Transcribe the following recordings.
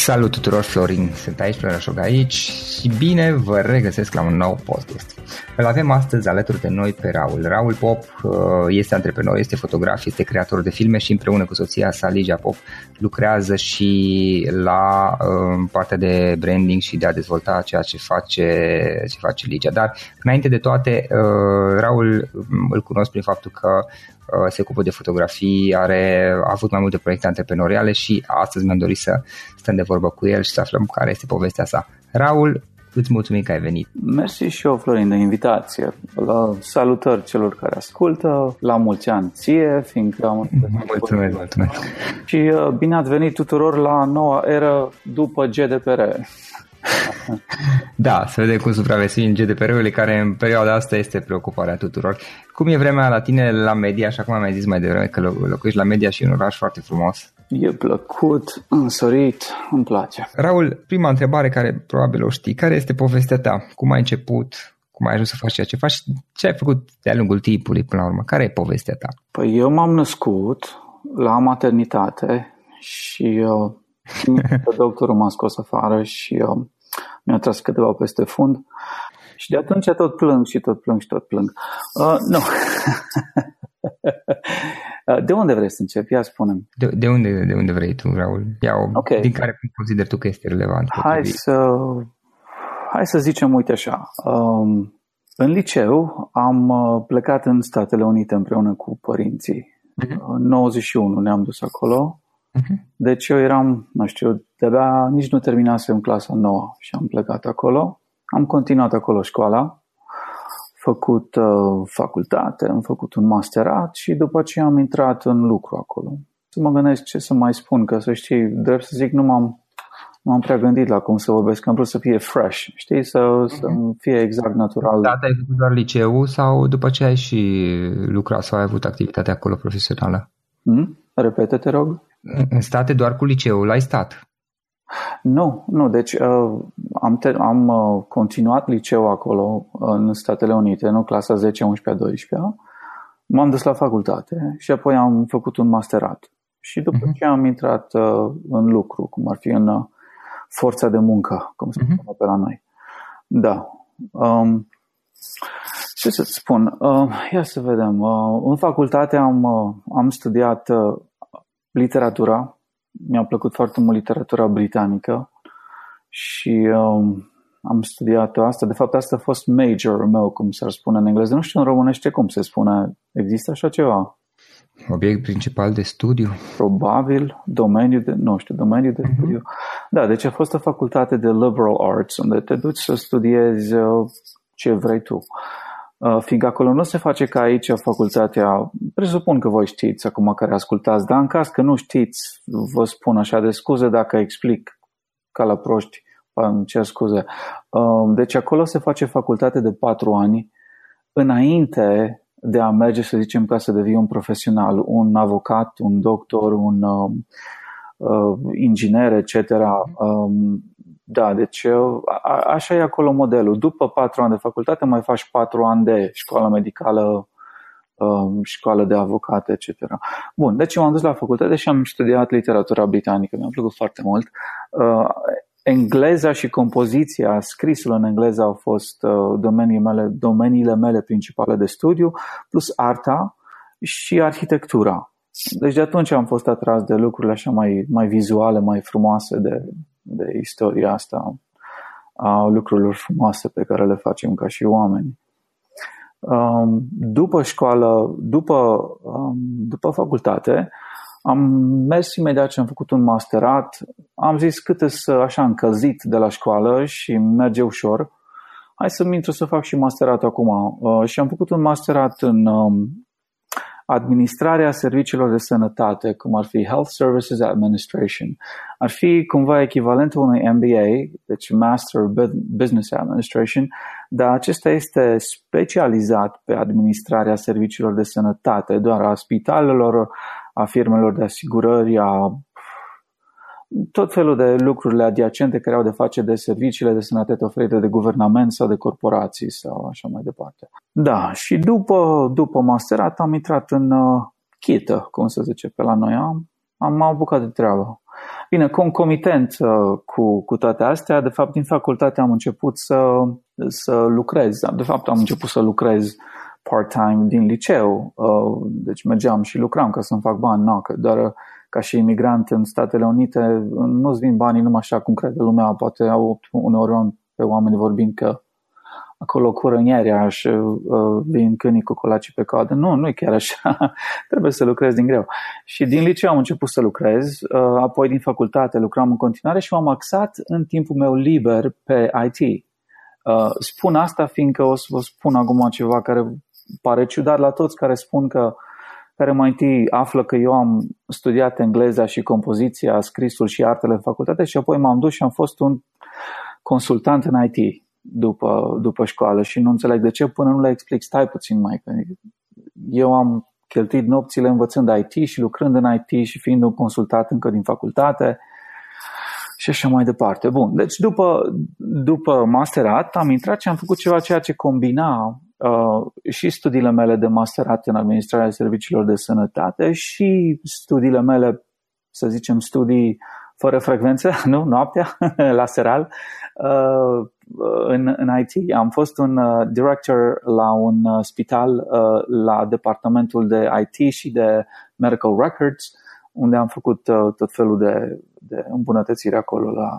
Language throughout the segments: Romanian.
Salut tuturor, Florin sunt aici, Florin Șog aici și bine vă regăsesc la un nou podcast. Îl avem astăzi alături de noi pe Raul. Raul Pop uh, este antreprenor, este fotograf, este creator de filme și împreună cu soția sa, Ligia Pop, lucrează și la uh, partea de branding și de a dezvolta ceea ce face, ce face Ligia. Dar înainte de toate, uh, Raul îl cunosc prin faptul că se ocupă de fotografii, are, a avut mai multe proiecte antreprenoriale și astăzi mi-am dorit să stăm de vorbă cu el și să aflăm care este povestea sa. Raul, îți mulțumim că ai venit. Mersi și eu, Florin, de invitație. La salutări celor care ascultă, la mulți ani ție, fiindcă am... Mulțumesc, mulțumesc. Și uh, bine ați venit tuturor la noua eră după GDPR. da, să vedem cum supraviețuim GDPR-ului, care în perioada asta este preocuparea tuturor. Cum e vremea la tine la media, așa cum am mai zis mai devreme, că locuiești la media și e un oraș foarte frumos? E plăcut, însorit, îmi place. Raul, prima întrebare care probabil o știi, care este povestea ta? Cum ai început? Cum ai ajuns să faci ceea ce faci? Ce ai făcut de-a lungul timpului până la urmă? Care e povestea ta? Păi eu m-am născut la maternitate și uh, doctorul m-a scos afară și uh, mi-a tras câteva peste fund. Și de atunci tot plâng și tot plâng și tot plâng. Uh, nu. Uh, de unde vrei să încep? Ia spune de, de, unde, de unde vrei tu, Raul? Ia-o, okay. din care consider tu că este relevant? Hai să, hai să zicem, uite așa. Um, în liceu am uh, plecat în Statele Unite împreună cu părinții. Uh-huh. În 91 ne-am dus acolo. Uh-huh. Deci eu eram, nu știu, de-abia nici nu terminasem clasa nouă și am plecat acolo. Am continuat acolo școala făcut uh, facultate, am făcut un masterat și după aceea am intrat în lucru acolo. Să mă gândesc ce să mai spun, că să știi, drept să zic, nu m-am, nu am prea gândit la cum să vorbesc, am vrut să fie fresh, știi, să, mm-hmm. să fie exact natural. Da, ai făcut doar liceu sau după ce ai și lucrat sau ai avut activitate acolo profesională? Mm? Repete, te rog. În state doar cu liceul ai stat? Nu, nu. Deci uh, am, te- am uh, continuat liceu acolo în Statele Unite, nu clasa 10, 11, 12. M-am dus la facultate și apoi am făcut un masterat. Și după uh-huh. ce am intrat uh, în lucru, cum ar fi în uh, forța de muncă, cum se uh-huh. spune pe la noi. Da. Um, ce să-ți spun? Uh, ia să vedem. Uh, în facultate am, uh, am studiat uh, literatura, mi-a plăcut foarte mult literatura britanică și um, am studiat asta. De fapt, asta a fost major meu, cum s-ar spune în engleză. Nu știu în românește cum se spune. Există așa ceva? Obiect principal de studiu? Probabil, domeniu de, nu știu, domeniu de uh-huh. studiu. Da, deci a fost o facultate de liberal arts, unde te duci să studiezi uh, ce vrei tu. Uh, fiindcă acolo nu se face ca aici facultatea, presupun că voi știți acum care ascultați, dar în caz că nu știți, vă spun așa de scuze dacă explic ca la proști, îmi cer scuze. Uh, deci acolo se face facultate de patru ani înainte de a merge, să zicem, ca să devii un profesional, un avocat, un doctor, un uh, uh inginer, etc. Um, da, deci a, așa e acolo modelul. După patru ani de facultate mai faci patru ani de școală medicală, um, școală de avocat, etc. Bun, deci m-am dus la facultate și am studiat literatura britanică. Mi-a plăcut foarte mult. Uh, engleza și compoziția, scrisul în engleză au fost uh, domeniile mele, domeniile mele principale de studiu, plus arta și arhitectura. Deci de atunci am fost atras de lucrurile așa mai, mai vizuale, mai frumoase de, de istoria asta a lucrurilor frumoase pe care le facem ca și oameni. Um, după școală, după, um, după facultate, am mers imediat ce am făcut un masterat. Am zis cât să așa încălzit de la școală și merge ușor. Hai să-mi intru să fac și masterat acum. Uh, și am făcut un masterat în um, administrarea serviciilor de sănătate, cum ar fi Health Services Administration, ar fi cumva echivalentul unui MBA, deci Master Business Administration, dar acesta este specializat pe administrarea serviciilor de sănătate, doar a spitalelor, a firmelor de asigurări, a tot felul de lucrurile adiacente care au de face de serviciile de sănătate oferite de guvernament sau de corporații sau așa mai departe. Da, și după, după masterat am intrat în uh, chită, cum se zice pe la noi, am, am apucat de treabă. Bine, concomitent uh, cu, cu toate astea, de fapt, din facultate am început să, să lucrez. De fapt, am început să lucrez part-time din liceu. Uh, deci mergeam și lucram ca să-mi fac bani. No, că doar ca și imigrant în Statele Unite nu-ți vin banii numai așa cum crede lumea. Poate au uneori pe oameni vorbind că acolo curănierea și uh, vin câinii cu colacii pe coadă. Nu, nu e chiar așa. Trebuie să lucrez din greu. Și din liceu am început să lucrez, uh, apoi din facultate lucram în continuare și m-am axat în timpul meu liber pe IT. Uh, spun asta fiindcă o să vă spun acum ceva care pare ciudat la toți care spun că care mai întâi află că eu am studiat engleza și compoziția, scrisul și artele în facultate și apoi m-am dus și am fost un consultant în IT după, după școală și nu înțeleg de ce până nu le explic, stai puțin mai, că eu am cheltuit nopțile învățând IT și lucrând în IT și fiind un consultat încă din facultate și așa mai departe. Bun, deci după, după masterat am intrat și am făcut ceva ceea ce combina uh, și studiile mele de masterat în administrarea serviciilor de sănătate și studiile mele, să zicem, studii fără frecvență, nu, noaptea, la seral, uh, în, în IT. Am fost un uh, director la un uh, spital uh, la departamentul de IT și de medical records, unde am făcut uh, tot felul de, de îmbunătățiri acolo la,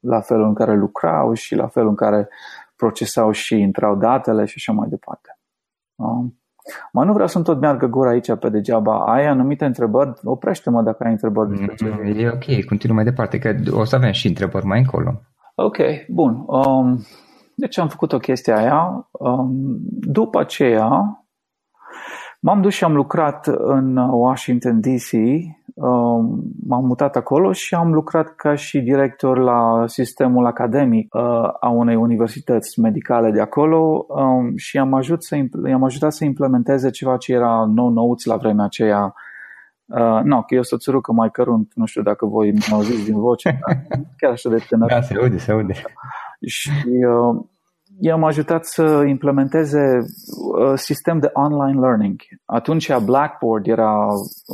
la felul în care lucrau și la felul în care procesau și intrau datele și așa mai departe. Uh, Mă, nu vreau să-mi tot meargă gura aici pe degeaba. Ai anumite întrebări? Oprește-mă dacă ai întrebări despre ce. Mm, e ok, continuă mai departe, că o să avem și întrebări mai încolo. Ok, bun. Um, deci am făcut o chestie aia. Um, după aceea m-am dus și am lucrat în Washington DC. Um, m-am mutat acolo și am lucrat ca și director la sistemul academic uh, a unei universități medicale de acolo um, și am, ajut să, i-am ajutat să implementeze ceva ce era nou nouț la vremea aceea Uh, nu, că eu să țurucă mai cărunt, nu știu dacă voi mă auziți din voce, chiar așa de tânăr. Da, se aude, se aude. Și uh, i-am ajutat să implementeze uh, sistem de online learning. Atunci Blackboard era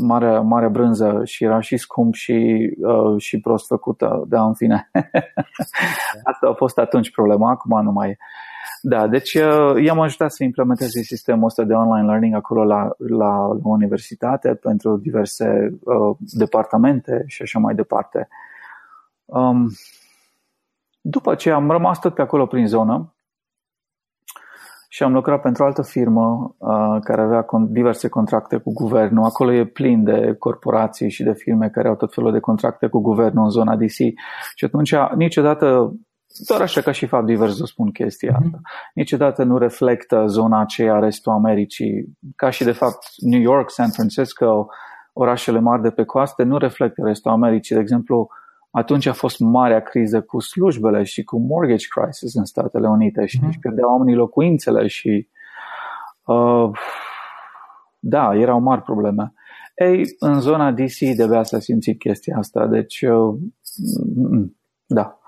mare, mare brânză și era și scump și, uh, și prost făcută, de în fine. Asta a fost atunci problema, acum nu mai e. Da, deci uh, i-am ajutat să implementeze sistemul ăsta de online learning acolo la, la, la universitate pentru diverse uh, departamente și așa mai departe. Um, după ce am rămas tot pe acolo prin zonă și am lucrat pentru o altă firmă uh, care avea con- diverse contracte cu guvernul. Acolo e plin de corporații și de firme care au tot felul de contracte cu guvernul în zona DC și atunci niciodată doar așa ca și fapt divers să spun chestia asta. Mm-hmm. Niciodată nu reflectă zona aceea restul Americii, ca și de fapt New York, San Francisco, orașele mari de pe coaste, nu reflectă restul Americii. De exemplu, atunci a fost marea criză cu slujbele și cu mortgage crisis în Statele Unite și mm-hmm. își pierdeau oamenii locuințele și uh, da, erau mari probleme. Ei, în zona DC de s-a simțit chestia asta, deci uh, da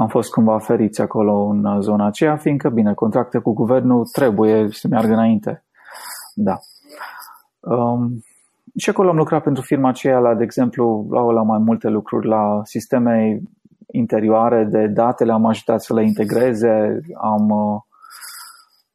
am fost cumva feriți acolo în zona aceea, fiindcă, bine, contracte cu guvernul trebuie să meargă înainte. Da. Um, și acolo am lucrat pentru firma aceea la, de exemplu, la, la mai multe lucruri, la sisteme interioare de date, le-am ajutat să le integreze, am uh,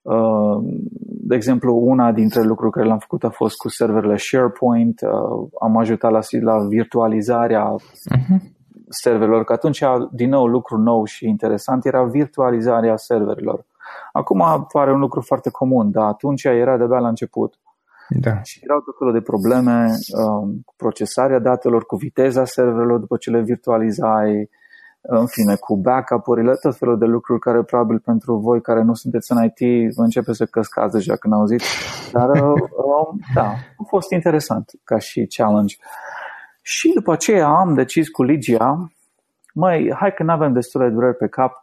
uh, de exemplu, una dintre lucruri care le-am făcut a fost cu serverele SharePoint, uh, am ajutat la, la virtualizarea uh-huh serverelor, că atunci, din nou, lucru nou și interesant era virtualizarea serverelor. Acum pare un lucru foarte comun, dar atunci era de-abia la început. Da. Și erau tot felul de probleme um, cu procesarea datelor, cu viteza serverelor după ce le virtualizai, în fine, cu backup-urile, tot felul de lucruri care probabil pentru voi care nu sunteți în IT începe să căscați deja când auziți. Dar, uh, um, da, a fost interesant ca și challenge. Și după aceea am decis cu Ligia, mai hai că nu avem destule dureri pe cap,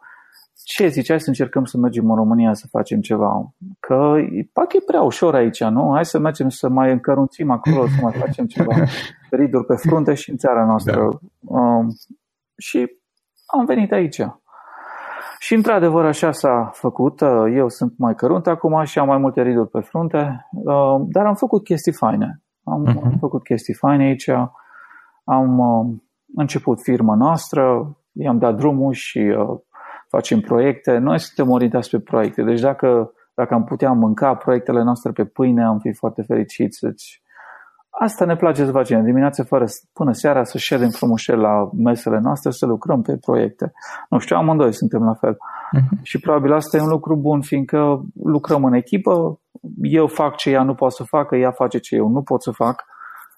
ce ziceai să încercăm să mergem în România să facem ceva? Că parcă e prea ușor aici, nu? Hai să mergem să mai încărunțim acolo, să mai facem ceva riduri pe frunte și în țara noastră. Da. Um, și am venit aici. Și într-adevăr așa s-a făcut. Eu sunt mai cărunt acum și am mai multe riduri pe frunte, uh, dar am făcut chestii faine. Am uh-huh. făcut chestii faine aici am, uh, început firma noastră, i-am dat drumul și uh, facem proiecte. Noi suntem orientați pe proiecte, deci dacă, dacă am putea mânca proiectele noastre pe pâine, am fi foarte fericiți. Deci, asta ne place să facem. Dimineața fără, până seara să ședem frumușel la mesele noastre, să lucrăm pe proiecte. Nu știu, amândoi suntem la fel. Uh-huh. Și probabil asta e un lucru bun, fiindcă lucrăm în echipă, eu fac ce ea nu poate să facă, ea face ce eu nu pot să fac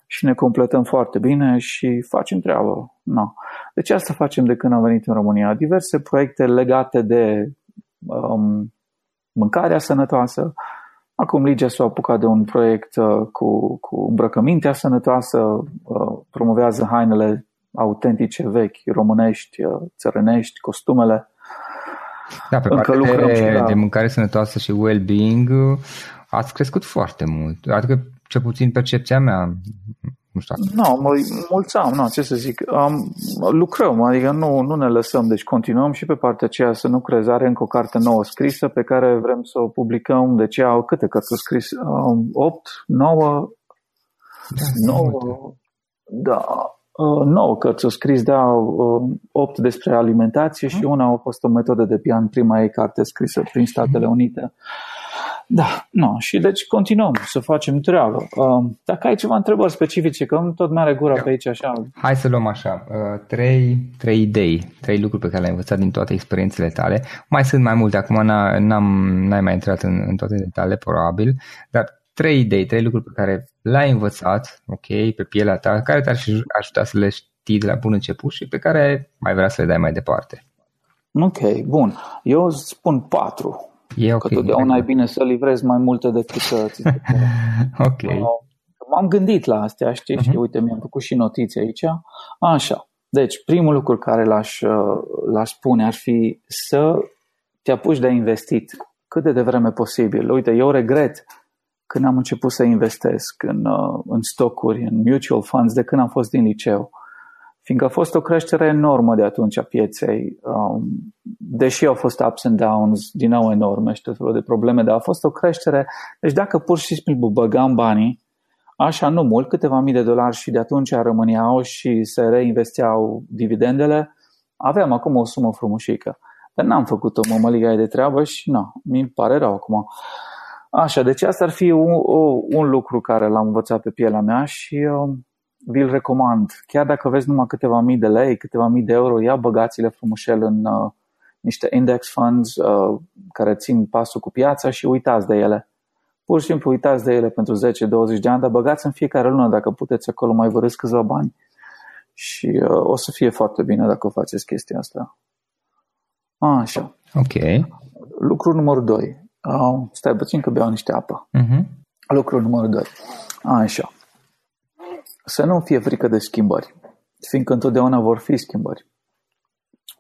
și ne completăm foarte bine și facem treabă. No. Deci asta facem de când am venit în România. Diverse proiecte legate de um, mâncarea sănătoasă. Acum Ligia s-a apucat de un proiect uh, cu, cu îmbrăcămintea sănătoasă, uh, promovează hainele autentice, vechi, românești, uh, țărănești, costumele. Da, pe Încă partea de, de mâncare sănătoasă și well-being ați crescut foarte mult. Adică cel puțin percepția mea. Nu știu. Nu, no, mulți am, no, ce să zic, um, lucrăm, adică nu, nu ne lăsăm, deci continuăm și pe partea aceea să nu crezi, are încă o carte nouă scrisă pe care vrem să o publicăm, deci au câte cărți au scris? Um, 8, 9, da, 9, da, uh, 9 cărți au scris, da, uh, 8 despre alimentație și una a fost o metodă de pian, prima ei carte scrisă prin Statele Unite. Uh, da, nu. Și deci continuăm să facem treabă. Uh, dacă ai ceva întrebări specifice, că tot mai are gura pe aici așa. Hai să luăm așa, uh, trei, trei idei, trei lucruri pe care le-ai învățat din toate experiențele tale. Mai sunt mai multe, acum n-am, n-ai mai intrat în, în toate detaliile, probabil, dar trei idei, trei lucruri pe care le-ai învățat, ok, pe pielea ta, care te-ar ajuta să le știi de la bun început și pe care mai vrea să le dai mai departe. Ok, bun. Eu spun patru. E okay, că totdeauna e bine să livrezi mai multe decât să ți se Ok. Uh, m-am gândit la astea, știi, uh-huh. și uite, mi-am făcut și notițe aici. Așa. Deci, primul lucru care l-aș, uh, l-aș spune ar fi să te apuci de investit cât de devreme posibil. Uite, eu regret când am început să investesc în, uh, în stocuri, în mutual funds, de când am fost din liceu. Uh, fiindcă a fost o creștere enormă de atunci a pieței, um, deși au fost ups and downs din nou enorme și tot felul de probleme, dar a fost o creștere. Deci dacă pur și simplu băgam banii, așa nu mult, câteva mii de dolari și de atunci rămâneau și se reinvesteau dividendele, aveam acum o sumă frumușică. Dar n-am făcut o mămăligă de treabă și nu, mi pare rău acum. Așa, deci asta ar fi un, un lucru care l-am învățat pe pielea mea și um, vi-l recomand. Chiar dacă vezi numai câteva mii de lei, câteva mii de euro, ia băgați-le frumușel în uh, niște index funds uh, care țin pasul cu piața și uitați de ele. Pur și simplu uitați de ele pentru 10-20 de ani, dar băgați în fiecare lună dacă puteți acolo mai vă câțiva bani. Și uh, o să fie foarte bine dacă faceți chestia asta. Așa. Ok. Lucru numărul 2. Uh, stai puțin că beau niște apă. Uh-huh. Lucru numărul 2. Așa să nu fie frică de schimbări, fiindcă întotdeauna vor fi schimbări.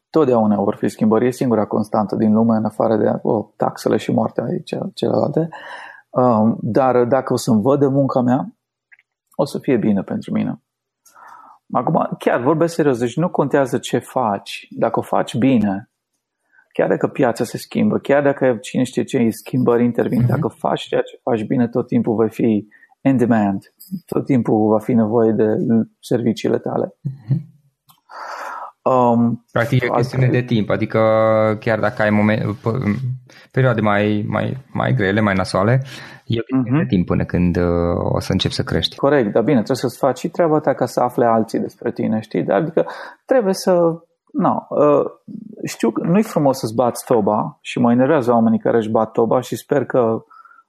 Totdeauna vor fi schimbări, e singura constantă din lume, în afară de oh, taxele și moartea aici, celelalte. Um, dar dacă o să-mi văd de munca mea, o să fie bine pentru mine. Acum, chiar vorbesc serios, deci nu contează ce faci. Dacă o faci bine, chiar dacă piața se schimbă, chiar dacă cine știe ce schimbări intervin, mm-hmm. dacă faci ceea ce faci bine, tot timpul vei fi in demand. Tot timpul va fi nevoie de serviciile tale. Mm-hmm. Um, Practic e o chestiune de timp, adică chiar dacă ai moment, perioade mai, mai, mai grele, mai nasoale, e o chestiune uh-huh. de timp până când uh, o să începi să crești. Corect, dar bine, trebuie să-ți faci și treaba ta ca să afle alții despre tine, știi? Adică trebuie să... No, uh, știu că nu-i frumos să-ți bați toba și mă enervează oamenii care își bat toba și sper că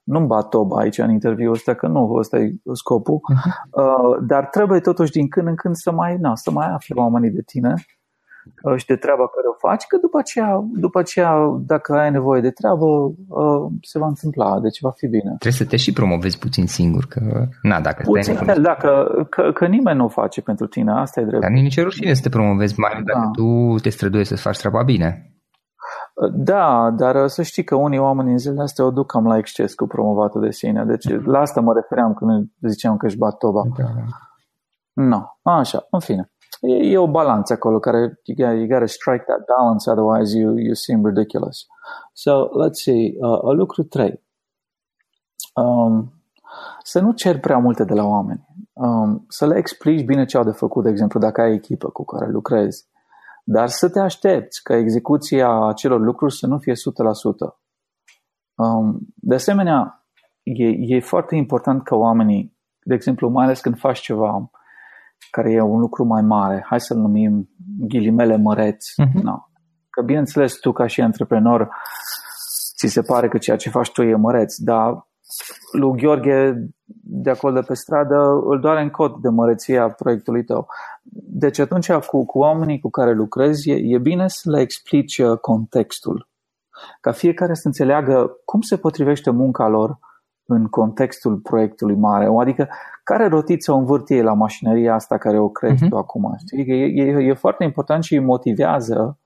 nu-mi bat toba aici în interviul ăsta, că nu ăsta e scopul, uh-huh. uh, dar trebuie totuși din când în când să mai, na, să mai afle oamenii de tine uh, și de treaba care o faci, că după aceea, după aceea dacă ai nevoie de treabă, uh, se va întâmpla, deci va fi bine. Trebuie să te și promovezi puțin singur, că, na, dacă puțin, stai da, că, că, că nimeni nu o face pentru tine, asta e drept. Dar nici rușine să te promovezi mai da. dacă tu te străduiești să faci treaba bine. Da, dar uh, să știi că unii oameni în zilele astea o duc cam la exces cu promovatul de sine. Deci la asta mă refeream când ziceam că își bat toba. Da. No, așa, în fine. E, e o balanță acolo care you gotta, you gotta strike that balance, otherwise you, you seem ridiculous. So, let's see, uh, lucru 3. Um, să nu cer prea multe de la oameni. um, să le explici bine ce au de făcut, de exemplu, dacă ai echipă cu care lucrezi, dar să te aștepți ca execuția acelor lucruri să nu fie 100%. Um, de asemenea, e, e foarte important ca oamenii, de exemplu, mai ales când faci ceva care e un lucru mai mare, hai să-l numim ghilimele măreți, uh-huh. no. că bineînțeles tu ca și antreprenor ți se pare că ceea ce faci tu e măreț, dar lui Gheorghe de acolo de pe stradă îl doare în cod de măreția proiectului tău. Deci atunci cu, cu oamenii cu care lucrezi e, e bine să le explici uh, contextul. Ca fiecare să înțeleagă cum se potrivește munca lor în contextul proiectului mare. Adică care rotiță o învârtie la mașinăria asta care o crezi uh-huh. tu acum. Știi? E, e, e foarte important și îi motivează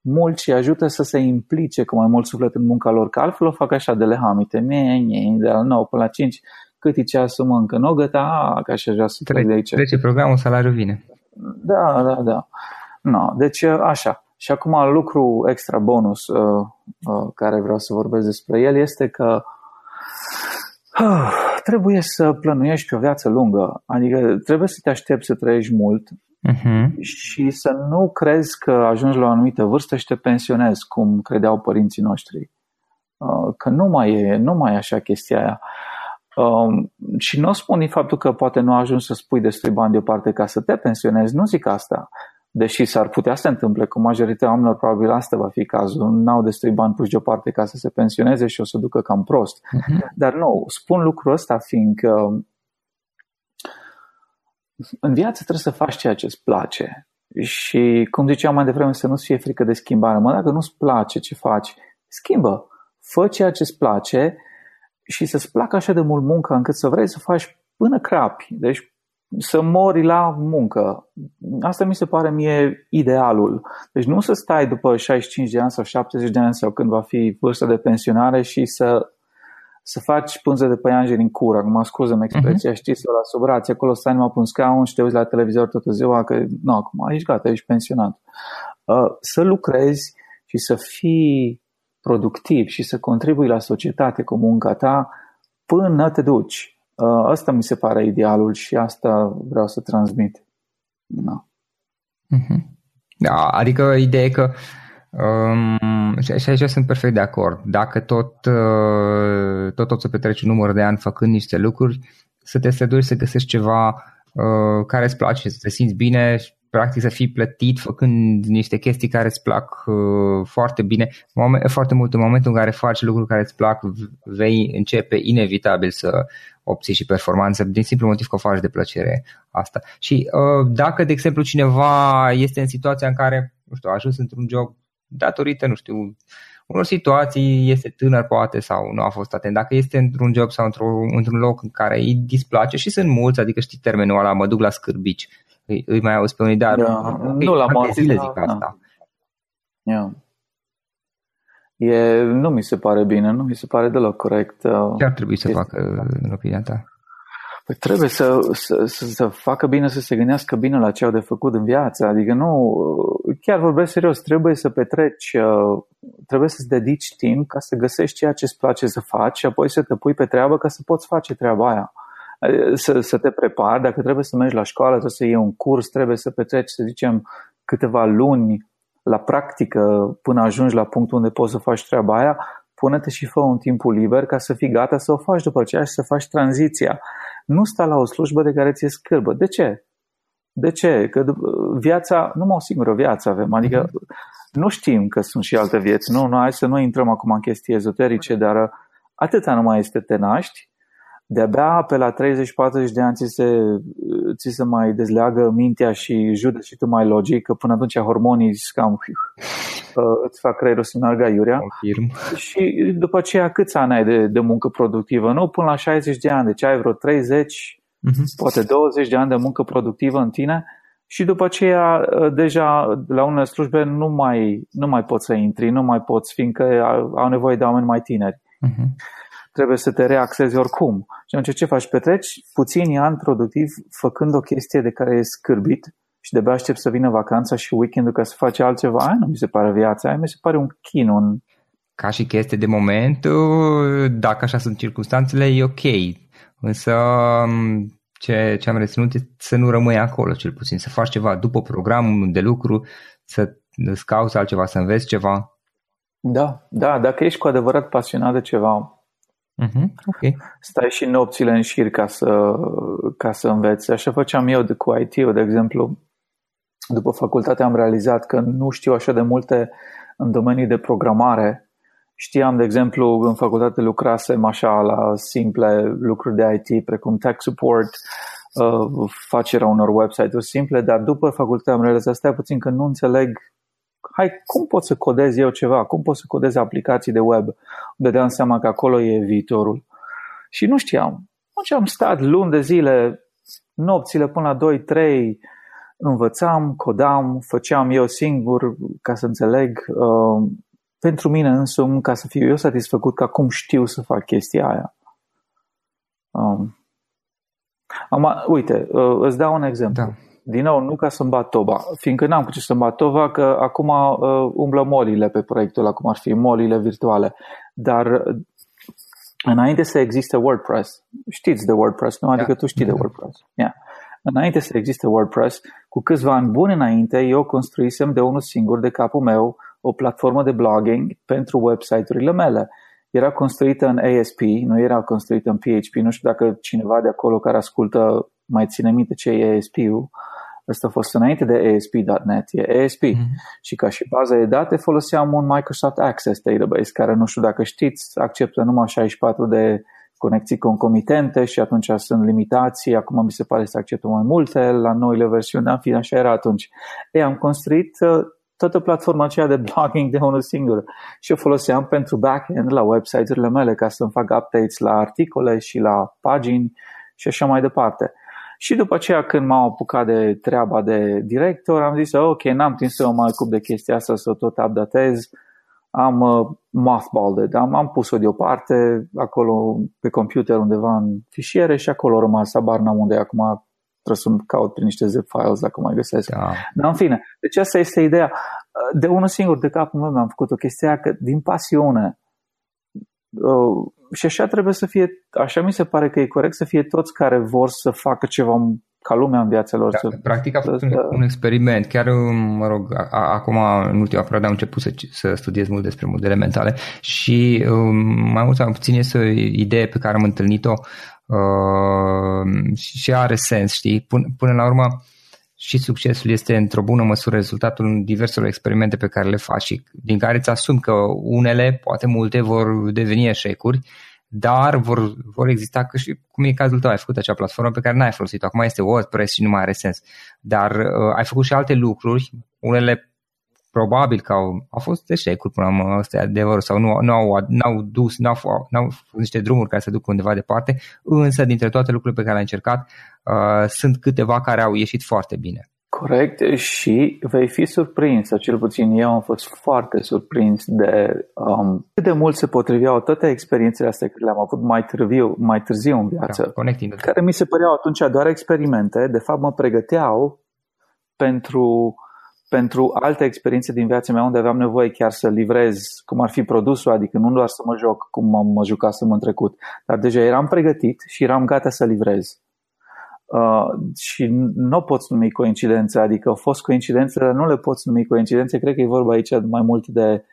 mult și ajută să se implice cu mai mult suflet în munca lor, că altfel o fac așa de lehamite, mie, de la 9 până la 5, cât e ceasul mă încă nu găta, ca și așa să trec de aici. Trece programul, salariul vine. Da, da, da. No, deci așa. Și acum lucru extra bonus uh, uh, care vreau să vorbesc despre el este că uh, trebuie să plănuiești o viață lungă. Adică trebuie să te aștepți să trăiești mult uh-huh. și să nu crezi că ajungi la o anumită vârstă și te pensionezi, cum credeau părinții noștri. Uh, că nu mai e, nu mai e așa chestia aia. Um, și nu spun faptul că poate nu ajungi să spui destui bani deoparte ca să te pensionezi, nu zic asta. Deși s-ar putea să se întâmple, cu majoritatea oamenilor probabil asta va fi cazul. N-au destui bani puși deoparte ca să se pensioneze și o să ducă cam prost. Uh-huh. Dar nu, spun lucrul ăsta fiindcă în viață trebuie să faci ceea ce îți place. Și, cum ziceam mai devreme, să nu-ți fie frică de schimbare. Mă, dacă nu-ți place ce faci, schimbă. Fă ceea ce îți place și să-ți placă așa de mult munca încât să vrei să faci până crapi. Deci să mori la muncă. Asta mi se pare mie idealul. Deci nu să stai după 65 de ani sau 70 de ani sau când va fi vârsta de pensionare și să să faci pânză de păianjeni în cur, acum scuză-mi expresia, uh-huh. știți, să la sobrație, acolo stai numai pe un scaun și te uiți la televizor toată ziua, că nu, acum ești gata, ești pensionat. Uh, să lucrezi și să fii productiv și să contribui la societate cu munca ta până te duci. Uh, asta mi se pare idealul și asta vreau să transmit. Da. Uh-huh. Da, adică ideea e că Um, și aici sunt perfect de acord. Dacă tot, uh, tot, tot să petreci un număr de ani făcând niște lucruri, să te străduiești să găsești ceva uh, care îți place, să te simți bine practic să fii plătit făcând niște chestii care îți plac uh, foarte bine. Moment, foarte mult în momentul în care faci lucruri care îți plac, vei începe inevitabil să obții și performanță din simplu motiv că o faci de plăcere asta. Și uh, dacă, de exemplu, cineva este în situația în care, nu știu, a ajuns într-un job datorită, nu știu, unor situații, este tânăr poate sau nu a fost atent. Dacă este într-un job sau într-un, într-un loc în care îi displace și sunt mulți, adică știi termenul ăla, mă duc la scârbici, îi, îi mai auzi pe unii, dar da, nu la zile zic da. asta. Yeah. E, nu mi se pare bine, nu mi se pare deloc corect. Uh, Ce ar trebui să facă în opinia ta? Păi trebuie să, să, să, să facă bine, să se gândească bine la ce au de făcut în viață. Adică nu, chiar vorbesc serios, trebuie să petreci, uh, trebuie să-ți dedici timp ca să găsești ceea ce îți place să faci și apoi să te pui pe treabă ca să poți face treaba aia. Să, să te prepari, dacă trebuie să mergi la școală, trebuie să iei un curs, trebuie să petreci, să zicem, câteva luni la practică până ajungi la punctul unde poți să faci treaba aia, pune-te și fă un timpul liber ca să fii gata să o faci după aceea și să faci tranziția nu sta la o slujbă de care ți-e scârbă. De ce? De ce? Că viața, numai o singură viață avem, adică mm-hmm. nu știm că sunt și alte vieți, nu, nu, hai să nu intrăm acum în chestii ezoterice, dar atâta numai este te naști, de-abia pe la 30-40 de ani ți se, ți se mai dezleagă mintea și judeci și tu mai logic, că până atunci hormonii cam uh, îți fac creierul să meargă iurea. Confirm. Și după aceea câți ani ai de, de muncă productivă? Nu, până la 60 de ani, deci ai vreo 30, uh-huh. Mhm. poate 20 de ani de muncă productivă în tine și după aceea uh, deja la unele slujbe nu mai, nu mai poți să intri, nu mai poți, fiindcă au nevoie de oameni mai tineri. Uh-huh trebuie să te reaxezi oricum. Și atunci ce faci? Petreci puțini ani productiv făcând o chestie de care e scârbit și de-abia aștept să vină vacanța și weekendul ca să faci altceva. Aia nu mi se pare viața, aia mi se pare un chin, un... Ca și chestie de moment, dacă așa sunt circunstanțele, e ok. Însă ce, ce am reținut este să nu rămâi acolo cel puțin, să faci ceva după programul de lucru, să îți cauți altceva, să înveți ceva. Da, da, dacă ești cu adevărat pasionat de ceva, uh-huh, okay. stai și nopțile în șir ca să, ca să înveți. Așa făceam eu de, cu IT-ul, de exemplu. După facultate am realizat că nu știu așa de multe în domeniul de programare Știam, de exemplu, în facultate lucrasem așa la simple lucruri de IT, precum tech support, uh, facerea unor website-uri simple, dar după facultate am realizat, stai puțin că nu înțeleg hai, cum pot să codez eu ceva? Cum pot să codez aplicații de web? Dădeam seama că acolo e viitorul. Și nu știam. Atunci am stat luni de zile, nopțile până la 2-3, învățam, codam, făceam eu singur ca să înțeleg. Uh, pentru mine însumi, ca să fiu eu satisfăcut că acum știu să fac chestia aia. Um, am, uite, uh, îți dau un exemplu. Da. Din nou, nu ca să-mi bat toba, fiindcă n-am cu ce să-mi bat toba, că acum uh, umblă molile pe proiectul ăla, cum ar fi molile virtuale. Dar uh, înainte să existe WordPress, știți de WordPress, nu? Adică da. tu știi de WordPress. Yeah. Înainte să existe WordPress, cu câțiva ani buni înainte, eu construisem de unul singur, de capul meu, o platformă de blogging pentru website-urile mele. Era construită în ASP, nu era construită în PHP. Nu știu dacă cineva de acolo care ascultă mai ține minte ce e ASP-ul. Asta a fost înainte de ASP.NET, e ASP. Mm-hmm. Și ca și bază de date foloseam un Microsoft Access Database, care nu știu dacă știți, acceptă numai 64 de conexii concomitente și atunci sunt limitații. Acum mi se pare să acceptă mai multe la noile versiuni, în fine, așa era atunci. Ei, am construit uh, toată platforma aceea de blogging de unul singur și o foloseam pentru backend la website-urile mele ca să-mi fac updates la articole și la pagini și așa mai departe. Și după aceea când m-am apucat de treaba de director, am zis, ok, n-am timp să mă mai ocup de chestia asta, să o tot updatez, am uh, mothballed, am, am pus-o deoparte acolo pe computer undeva în fișiere și acolo a rămas, abar n-am unde acum trebuie să caut prin niște zip files dacă mai găsesc. Da. Dar în fine, deci asta este ideea. De unul singur de capul meu mi-am făcut o chestie că din pasiune uh, și așa trebuie să fie, așa mi se pare că e corect să fie toți care vor să facă ceva ca lumea în viața lor. Da, să, practic a fost un, un experiment. Chiar, mă rog, a, acum în ultima perioadă am început să, să studiez mult despre modele mentale și um, mai mult sau mai puțin este o idee pe care am întâlnit-o uh, și are sens, știi? Până, până la urmă și succesul este într-o bună măsură rezultatul diverselor experimente pe care le faci și din care îți asumi că unele, poate multe, vor deveni eșecuri, dar vor, vor exista, că și cum e cazul tău, ai făcut acea platformă pe care n-ai folosit-o, acum este WordPress și nu mai are sens, dar uh, ai făcut și alte lucruri, unele probabil că au, au fost eșecuri până la ăsta e adevărul sau nu, nu au, n-au dus, n-au, n-au fost niște drumuri care să duc undeva departe, însă dintre toate lucrurile pe care le-ai încercat uh, sunt câteva care au ieșit foarte bine. Corect și vei fi surprins, sau cel puțin eu am fost foarte surprins de um, cât de mult se potriveau toate experiențele astea care le-am avut mai târziu, mai târziu în viață, da, care mi se păreau atunci doar experimente, de fapt mă pregăteau pentru pentru alte experiențe din viața mea unde aveam nevoie chiar să livrez cum ar fi produsul, adică nu doar să mă joc cum am mă jucasem în trecut, dar deja eram pregătit și eram gata să livrez. Uh, și nu poți numi coincidență, adică au fost coincidențe, dar nu le poți numi coincidențe. Cred că e vorba aici mai mult de,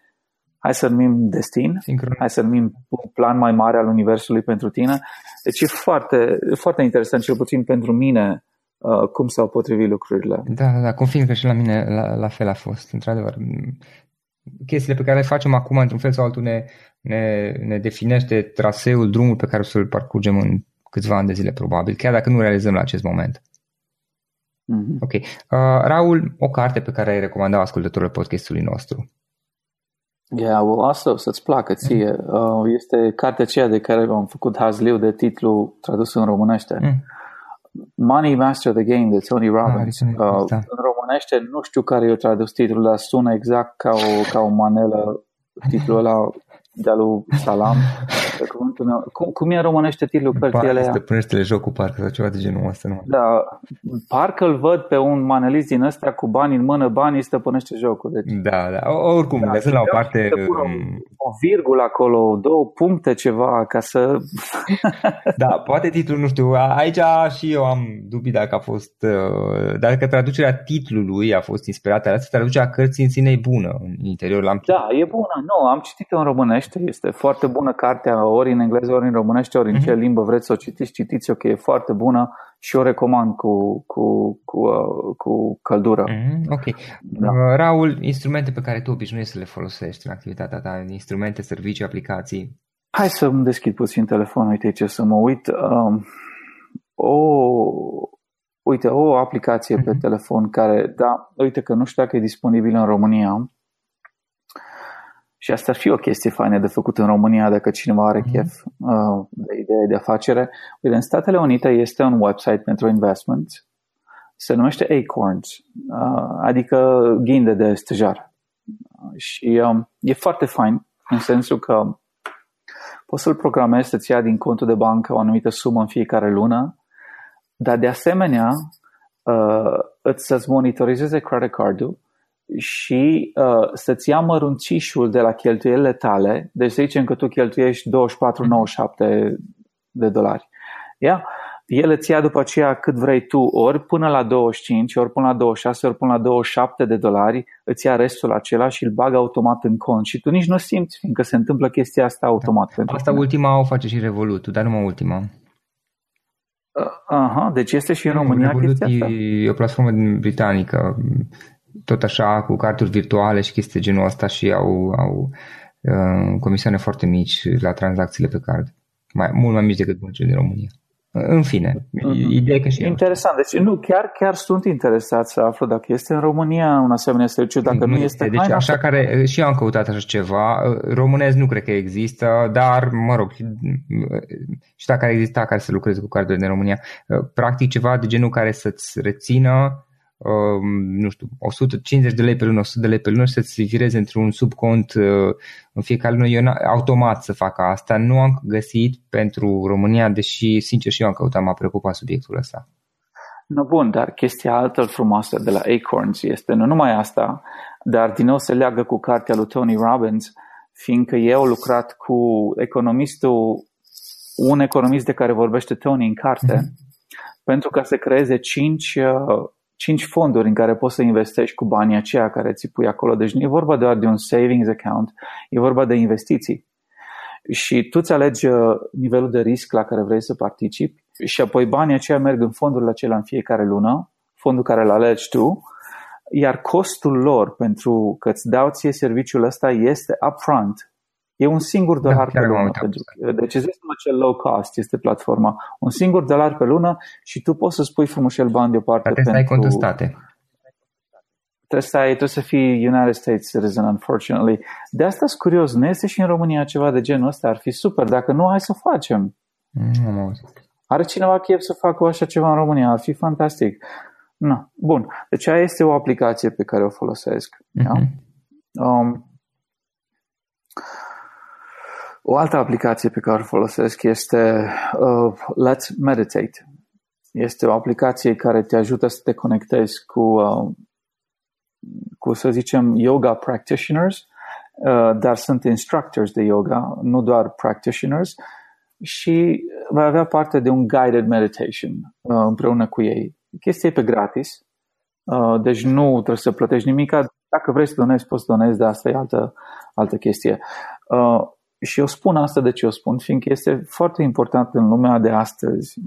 hai să numim destin, Sincron. hai să numim un plan mai mare al Universului pentru tine. Deci e foarte, foarte interesant, cel puțin pentru mine, uh, cum s-au potrivit lucrurile. Da, da, da, confirm că și la mine la, la fel a fost, într-adevăr. Chestiile pe care le facem acum, într-un fel sau altul, ne, ne, ne definește traseul, drumul pe care o să-l parcurgem în câțiva ani de zile, probabil, chiar dacă nu realizăm la acest moment. Mm-hmm. Ok. Uh, Raul, o carte pe care ai recomandat ascultătorul podcastului nostru. Yeah, well, asta o să-ți placă ție. Mm. Uh, este cartea aceea de care am făcut hazliu de titlu tradus în românește. Mm. Money Master the Game de Tony Robbins. Ah, uh, da. În românește nu știu care e tradus titlul, dar sună exact ca o, ca o manelă titlul ăla de lui Salam. cum, cum e în românește titlul cărții alea? Stăpânește-le jocul parcă sau ceva de genul ăsta. Nu? Da, parcă îl văd pe un manelist din ăsta cu bani în mână, banii stăpânește jocul. Deci. Da, da, oricum, da, lăsând la o parte... Um, o virgulă acolo, două puncte ceva ca să... da, poate titlul, nu știu, aici și eu am dubii dacă a fost, uh, dacă traducerea titlului a fost inspirată, asta traducerea cărții în sine e bună în interior. L-am da, e bună, nu, am citit-o în românește, este foarte bună cartea, ori în engleză, ori în românește, ori în mm-hmm. ce limbă vreți să o citiți, citiți-o că e foarte bună și o recomand cu, cu, cu, uh, cu căldură. Mm-hmm, ok. Da. Uh, Raul, instrumente pe care tu obișnuiești să le folosești în activitatea ta, instrumente, servicii, aplicații? Hai să îmi deschid puțin telefonul, uite ce să mă uit. Um, o, uite, o aplicație mm-hmm. pe mhm. telefon care, da, uite că nu știu dacă e disponibilă în România, și asta ar fi o chestie faină de făcut în România dacă cineva are mm-hmm. chef uh, de idee de afacere. Uite, în Statele Unite este un website pentru investments, se numește Acorns, uh, adică ghinde de stejar. Uh, și um, e foarte fain în sensul că poți să-l programezi să-ți ia din contul de bancă o anumită sumă în fiecare lună, dar de asemenea uh, îți să-ți monitorizeze credit cardul și uh, să-ți ia mărunțișul de la cheltuielile tale, deci să zicem că tu cheltuiești 24,97 de dolari. Yeah? El îți ia după aceea cât vrei tu, ori până la 25, ori până la 26, ori până la 27 de dolari, îți ia restul acela și îl bagă automat în cont. Și tu nici nu simți, fiindcă se întâmplă chestia asta automat. Da. Asta tine. ultima o face și Revolut, dar numai ultima. Uh, aha, deci este și în România Revolut chestia asta? e o platformă britanică tot așa cu carturi virtuale și chestii de genul ăsta și au, au uh, comisioane foarte mici la tranzacțiile pe card. Mai, mult mai mici decât băncile din România. În fine, mm-hmm. ideea că și Interesant. Deci nu, chiar, chiar sunt interesat să aflu dacă este în România un asemenea serviciu, dacă nu, nu este. Deci așa asta... care, și eu am căutat așa ceva, românez nu cred că există, dar mă rog, și dacă ar exista care să lucreze cu cardurile din România, practic ceva de genul care să-ți rețină Um, nu știu, 150 de lei pe lună, 100 de lei pe lună și să-ți vireze într-un subcont uh, în fiecare lună, eu automat să facă asta. Nu am găsit pentru România, deși, sincer, și eu am căutat, m-a preocupat subiectul ăsta. No, bun, dar chestia altă frumoasă de la Acorns este nu numai asta, dar din nou se leagă cu cartea lui Tony Robbins, fiindcă eu au lucrat cu economistul, un economist de care vorbește Tony în carte, mm-hmm. pentru ca să creeze cinci uh, cinci fonduri în care poți să investești cu banii aceia care ți pui acolo. Deci nu e vorba doar de un savings account, e vorba de investiții. Și tu îți alegi uh, nivelul de risc la care vrei să participi și apoi banii aceia merg în fondurile acelea în fiecare lună, fondul care îl alegi tu, iar costul lor pentru că îți dau ție serviciul ăsta este upfront, E un singur da, dolar da, pe lună. Deci există acel low cost, este platforma. Un singur dolar pe lună și tu poți să spui frumușel bani deoparte. Dar trebuie pentru... să ai state. Trebuie să, ai, trebuie să fii United States citizen, unfortunately. De asta sunt curios. Nu este și în România ceva de genul ăsta? Ar fi super. Dacă nu, hai să facem. Mm, Are cineva chef să facă așa ceva în România? Ar fi fantastic. No. Bun. Deci aia este o aplicație pe care o folosesc. Mm-hmm. Da? Mhm. Um, o altă aplicație pe care o folosesc este uh, Let's Meditate. Este o aplicație care te ajută să te conectezi cu, uh, cu să zicem, yoga practitioners, uh, dar sunt instructors de yoga, nu doar practitioners, și va avea parte de un guided meditation uh, împreună cu ei. Chestia e pe gratis, uh, deci nu trebuie să plătești nimic. Dacă vrei să donezi, poți să donezi, dar asta e altă, altă chestie. Uh, și eu spun asta de ce o spun, fiindcă este foarte important în lumea de astăzi,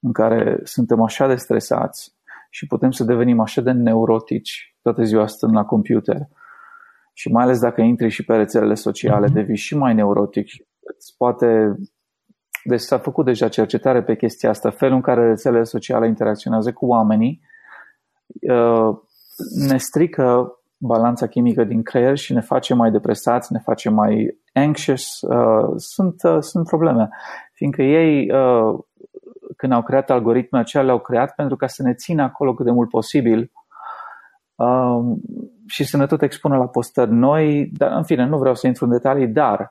în care suntem așa de stresați și putem să devenim așa de neurotici toată ziua stând la computer. Și mai ales dacă intri și pe rețelele sociale, mm-hmm. devii și mai neurotic. Îți poate... Deci s-a făcut deja cercetare pe chestia asta, felul în care rețelele sociale interacționează cu oamenii uh, ne strică balanța chimică din creier și ne face mai depresați, ne face mai anxious. Uh, sunt, uh, sunt probleme. Fiindcă ei, uh, când au creat algoritmele acelea, le-au creat pentru ca să ne țină acolo cât de mult posibil uh, și să ne tot expună la postări noi. Dar, în fine, nu vreau să intru în detalii, dar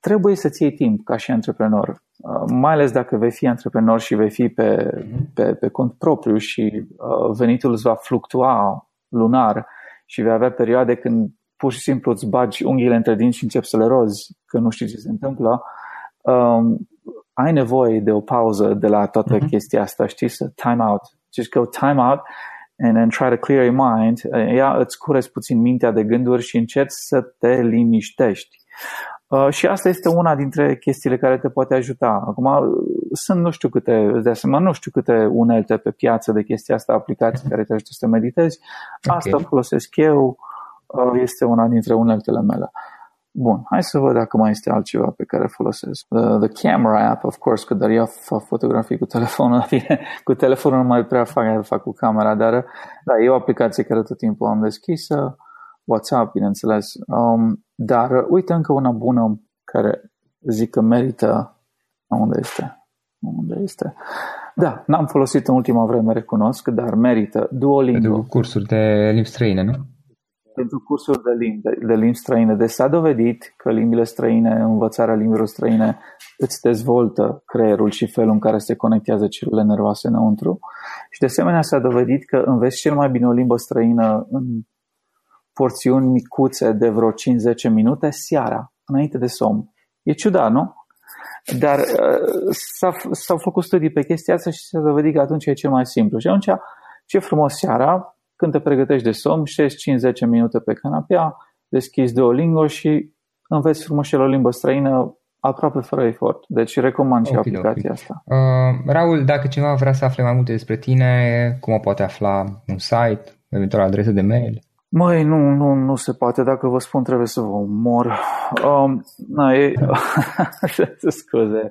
trebuie să-ți iei timp ca și antreprenor, uh, mai ales dacă vei fi antreprenor și vei fi pe, mhm. pe, pe cont propriu și uh, venitul îți va fluctua lunar și vei avea perioade când pur și simplu îți bagi unghiile între dinți și începi să le rozi, că nu știi ce se întâmplă, um, ai nevoie de o pauză de la toată uh-huh. chestia asta, știi, să time out. Just go time out and then try to clear your mind. Ia îți curezi puțin mintea de gânduri și înceți să te liniștești. Uh, și asta este una dintre chestiile care te poate ajuta. Acum, sunt nu știu câte, de asemenea, nu știu câte unelte pe piață de chestia asta, aplicații care te ajută să meditezi. Asta okay. folosesc eu, uh, este una dintre uneltele mele. Bun, hai să văd dacă mai este altceva pe care folosesc. The, the camera app, of course, că dar eu fac fotografii cu telefonul, cu telefonul nu mai prea fac, fac cu camera, dar da, e o aplicație care tot timpul am deschisă, WhatsApp, bineînțeles. Um, dar uite încă una bună care zic că merită. Unde este? Unde este? Da, n-am folosit în ultima vreme, recunosc, dar merită. Duolingo. Pentru cursuri de limbi străine, nu? Pentru cursuri de limbi, de, de limbi străine. Deci s-a dovedit că limbile străine, învățarea limbilor străine îți dezvoltă creierul și felul în care se conectează celulele nervoase înăuntru. Și de asemenea s-a dovedit că înveți cel mai bine o limbă străină în porțiuni micuțe de vreo 5-10 minute seara, înainte de somn. E ciudat, nu? Dar uh, s-au făcut studii pe chestia asta și s-a dovedit că atunci e cel mai simplu. Și atunci, ce frumos seara, când te pregătești de somn, șezi 5-10 minute pe canapea, deschizi Duolingo și înveți frumos o limbă străină aproape fără efort. Deci recomand și okay, aplicația okay. asta. Uh, Raul, dacă cineva vrea să afle mai multe despre tine, cum o poate afla? Un site, eventual adresă de mail? Măi, nu, nu, nu se poate. Dacă vă spun, trebuie să vă omor. Um, na, e... scuze.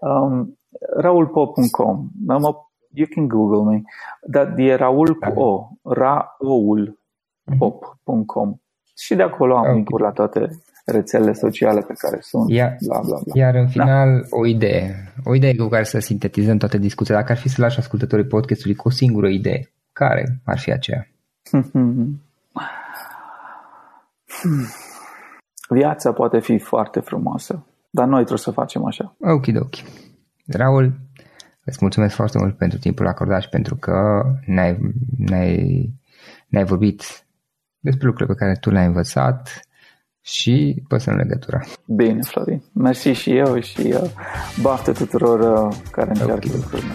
Um, raulpop.com. Mă you can Google me. Dar e Raul cu O, raoulpop.com. Și de acolo am okay. link la toate rețelele sociale pe care sunt. Iar, bla, bla, bla. iar în final, da. o idee. O idee cu care să sintetizăm toată discuția. Dacă ar fi să lași ascultătorii podcastului cu o singură idee, care ar fi aceea? Viața poate fi foarte frumoasă, dar noi trebuie să facem așa. Ok, ok. Raul, Îți mulțumesc foarte mult pentru timpul acordat și pentru că ne-ai, ne-ai, ne-ai vorbit despre lucrurile pe care tu le-ai învățat și păstrăm legătura. Bine, Florin. Mersi și eu și uh, baftă tuturor uh, care încearcă okay. lucrurile.